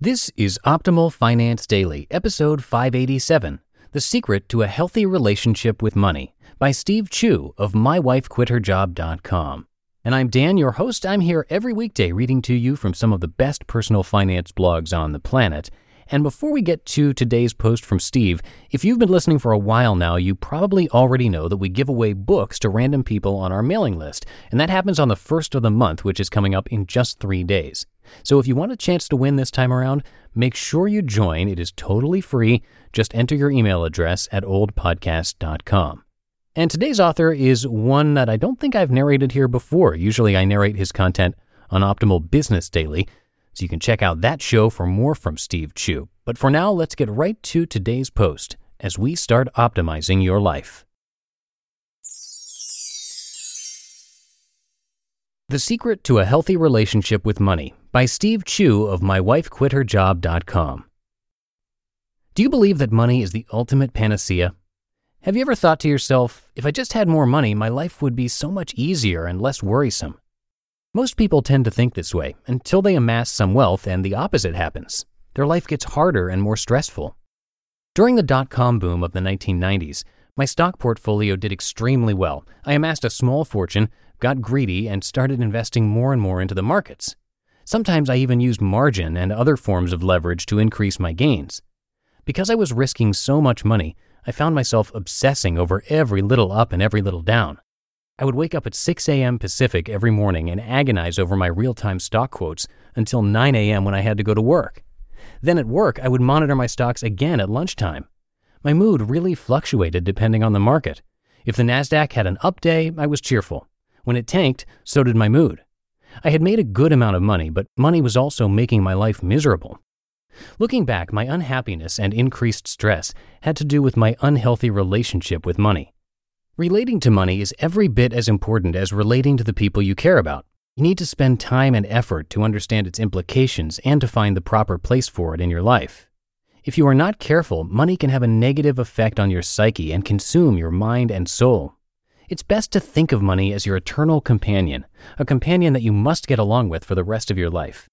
This is Optimal Finance Daily, episode 587 The Secret to a Healthy Relationship with Money by Steve Chu of MyWifeQuitHerJob.com. And I'm Dan, your host. I'm here every weekday reading to you from some of the best personal finance blogs on the planet. And before we get to today's post from Steve, if you've been listening for a while now, you probably already know that we give away books to random people on our mailing list. And that happens on the first of the month, which is coming up in just three days. So if you want a chance to win this time around, make sure you join. It is totally free. Just enter your email address at oldpodcast.com. And today's author is one that I don't think I've narrated here before. Usually I narrate his content on Optimal Business Daily, so you can check out that show for more from Steve Chu. But for now, let's get right to today's post as we start optimizing your life. The Secret to a Healthy Relationship with Money by Steve Chu of MyWifeQuitHerJob.com. Do you believe that money is the ultimate panacea? Have you ever thought to yourself, if I just had more money, my life would be so much easier and less worrisome? Most people tend to think this way until they amass some wealth and the opposite happens. Their life gets harder and more stressful. During the dot com boom of the 1990s, my stock portfolio did extremely well. I amassed a small fortune, got greedy, and started investing more and more into the markets. Sometimes I even used margin and other forms of leverage to increase my gains. Because I was risking so much money, I found myself obsessing over every little up and every little down. I would wake up at 6 a.m. Pacific every morning and agonize over my real time stock quotes until 9 a.m. when I had to go to work. Then at work, I would monitor my stocks again at lunchtime. My mood really fluctuated depending on the market. If the NASDAQ had an up day, I was cheerful. When it tanked, so did my mood. I had made a good amount of money, but money was also making my life miserable. Looking back, my unhappiness and increased stress had to do with my unhealthy relationship with money. Relating to money is every bit as important as relating to the people you care about. You need to spend time and effort to understand its implications and to find the proper place for it in your life. If you are not careful, money can have a negative effect on your psyche and consume your mind and soul. It's best to think of money as your eternal companion, a companion that you must get along with for the rest of your life.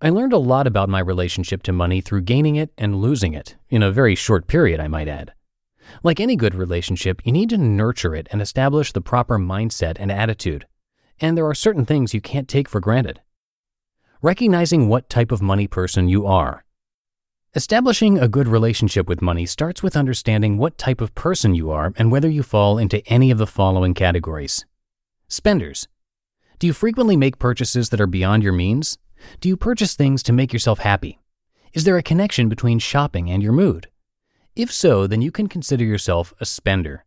I learned a lot about my relationship to money through gaining it and losing it, in a very short period, I might add. Like any good relationship, you need to nurture it and establish the proper mindset and attitude. And there are certain things you can't take for granted. Recognizing what type of money person you are. Establishing a good relationship with money starts with understanding what type of person you are and whether you fall into any of the following categories. Spenders. Do you frequently make purchases that are beyond your means? Do you purchase things to make yourself happy? Is there a connection between shopping and your mood? If so, then you can consider yourself a spender.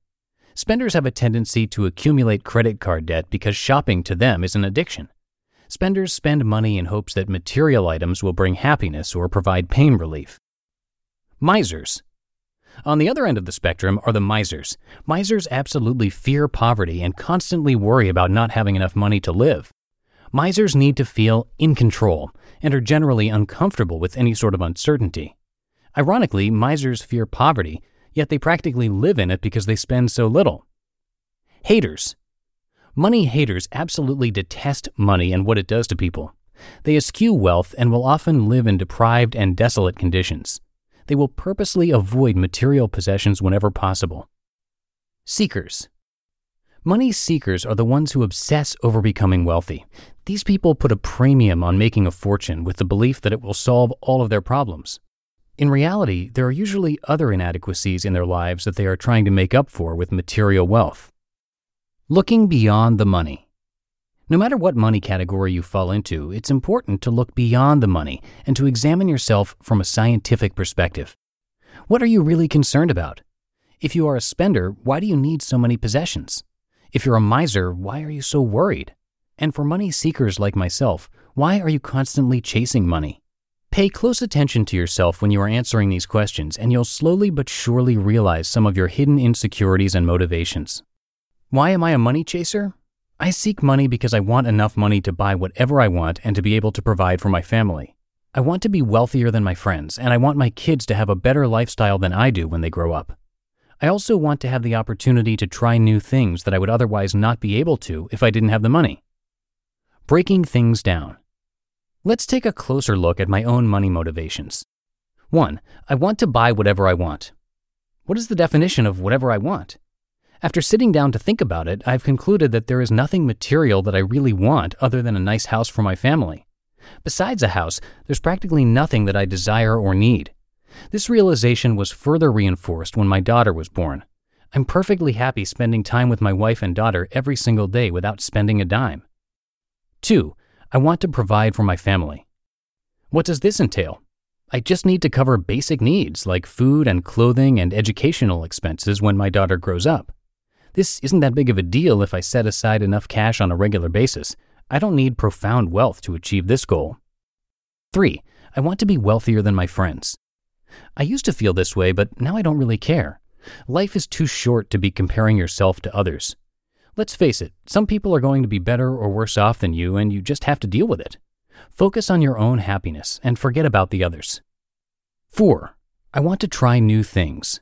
Spenders have a tendency to accumulate credit card debt because shopping to them is an addiction. Spenders spend money in hopes that material items will bring happiness or provide pain relief. Misers. On the other end of the spectrum are the misers. Misers absolutely fear poverty and constantly worry about not having enough money to live. Misers need to feel in control and are generally uncomfortable with any sort of uncertainty. Ironically, misers fear poverty, yet they practically live in it because they spend so little. Haters. Money haters absolutely detest money and what it does to people. They eschew wealth and will often live in deprived and desolate conditions. they will purposely avoid material possessions whenever possible. Seekers. Money seekers are the ones who obsess over becoming wealthy. These people put a premium on making a fortune with the belief that it will solve all of their problems. In reality, there are usually other inadequacies in their lives that they are trying to make up for with material wealth. Looking beyond the money. No matter what money category you fall into, it's important to look beyond the money and to examine yourself from a scientific perspective. What are you really concerned about? If you are a spender, why do you need so many possessions? If you're a miser, why are you so worried? And for money seekers like myself, why are you constantly chasing money? Pay close attention to yourself when you are answering these questions, and you'll slowly but surely realize some of your hidden insecurities and motivations. Why am I a money chaser? I seek money because I want enough money to buy whatever I want and to be able to provide for my family. I want to be wealthier than my friends, and I want my kids to have a better lifestyle than I do when they grow up. I also want to have the opportunity to try new things that I would otherwise not be able to if I didn't have the money. Breaking things down. Let's take a closer look at my own money motivations. 1. I want to buy whatever I want. What is the definition of whatever I want? After sitting down to think about it, I've concluded that there is nothing material that I really want other than a nice house for my family. Besides a house, there's practically nothing that I desire or need. This realization was further reinforced when my daughter was born. I'm perfectly happy spending time with my wife and daughter every single day without spending a dime. 2. I want to provide for my family. What does this entail? I just need to cover basic needs like food and clothing and educational expenses when my daughter grows up. This isn't that big of a deal if I set aside enough cash on a regular basis. I don't need profound wealth to achieve this goal. 3. I want to be wealthier than my friends. I used to feel this way, but now I don't really care. Life is too short to be comparing yourself to others. Let's face it, some people are going to be better or worse off than you, and you just have to deal with it. Focus on your own happiness and forget about the others. 4. I want to try new things.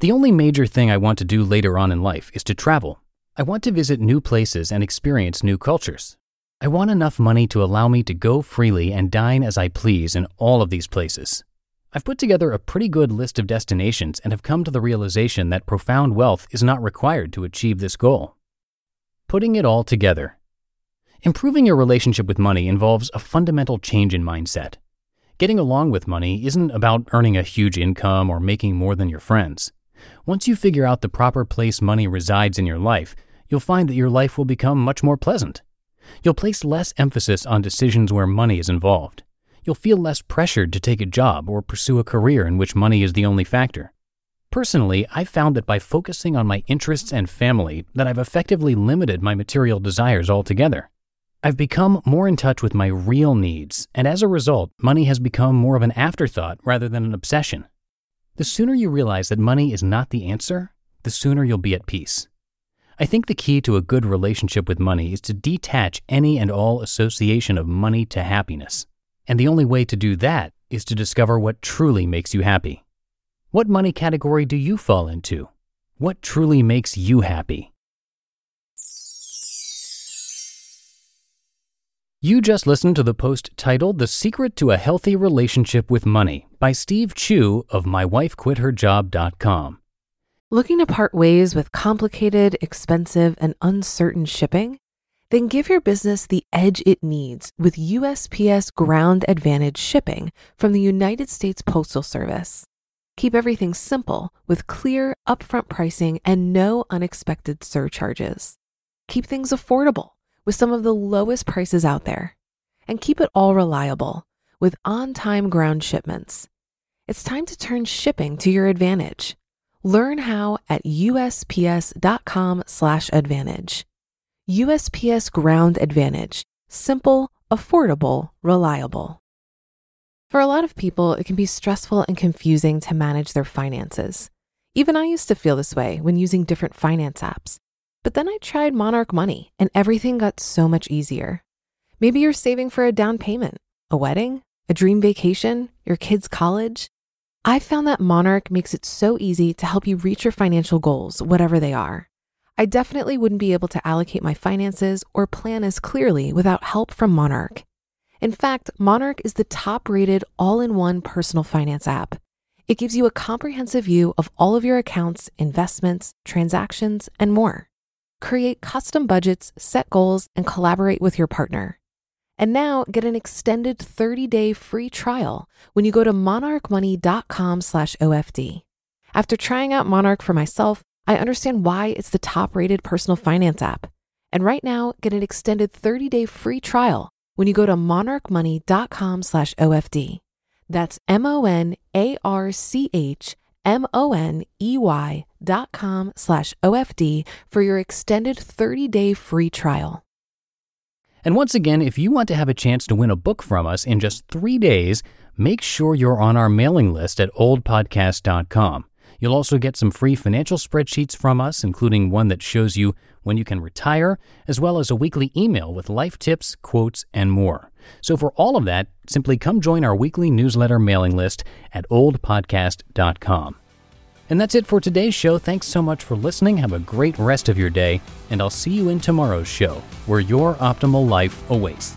The only major thing I want to do later on in life is to travel. I want to visit new places and experience new cultures. I want enough money to allow me to go freely and dine as I please in all of these places. I've put together a pretty good list of destinations and have come to the realization that profound wealth is not required to achieve this goal. Putting it all together. Improving your relationship with money involves a fundamental change in mindset. Getting along with money isn't about earning a huge income or making more than your friends. Once you figure out the proper place money resides in your life, you'll find that your life will become much more pleasant. You'll place less emphasis on decisions where money is involved. You'll feel less pressured to take a job or pursue a career in which money is the only factor. Personally, I've found that by focusing on my interests and family, that I've effectively limited my material desires altogether. I've become more in touch with my real needs, and as a result, money has become more of an afterthought rather than an obsession. The sooner you realize that money is not the answer, the sooner you'll be at peace. I think the key to a good relationship with money is to detach any and all association of money to happiness. And the only way to do that is to discover what truly makes you happy. What money category do you fall into? What truly makes you happy? You just listened to the post titled The Secret to a Healthy Relationship with Money by Steve Chu of MyWifeQuitHerJob.com. Looking to part ways with complicated, expensive, and uncertain shipping? Then give your business the edge it needs with USPS Ground Advantage shipping from the United States Postal Service. Keep everything simple with clear, upfront pricing and no unexpected surcharges. Keep things affordable with some of the lowest prices out there. And keep it all reliable with on time ground shipments. It's time to turn shipping to your advantage. Learn how at usps.com/advantage. USPS Ground Advantage: simple, affordable, reliable. For a lot of people, it can be stressful and confusing to manage their finances. Even I used to feel this way when using different finance apps. But then I tried Monarch Money and everything got so much easier. Maybe you're saving for a down payment, a wedding, a dream vacation, your kids' college. I found that Monarch makes it so easy to help you reach your financial goals, whatever they are. I definitely wouldn't be able to allocate my finances or plan as clearly without help from Monarch. In fact, Monarch is the top rated all in one personal finance app. It gives you a comprehensive view of all of your accounts, investments, transactions, and more. Create custom budgets, set goals, and collaborate with your partner. And now get an extended 30-day free trial when you go to monarchmoney.com/OFD. After trying out Monarch for myself, I understand why it's the top-rated personal finance app. And right now, get an extended 30-day free trial when you go to monarchmoney.com/OFD. That's M O N A R C H M O N E Y dot com slash OFD for your extended 30 day free trial. And once again, if you want to have a chance to win a book from us in just three days, make sure you're on our mailing list at oldpodcast.com. You'll also get some free financial spreadsheets from us, including one that shows you when you can retire, as well as a weekly email with life tips, quotes, and more. So for all of that, simply come join our weekly newsletter mailing list at oldpodcast.com. And that's it for today's show. Thanks so much for listening. Have a great rest of your day, and I'll see you in tomorrow's show, where your optimal life awaits.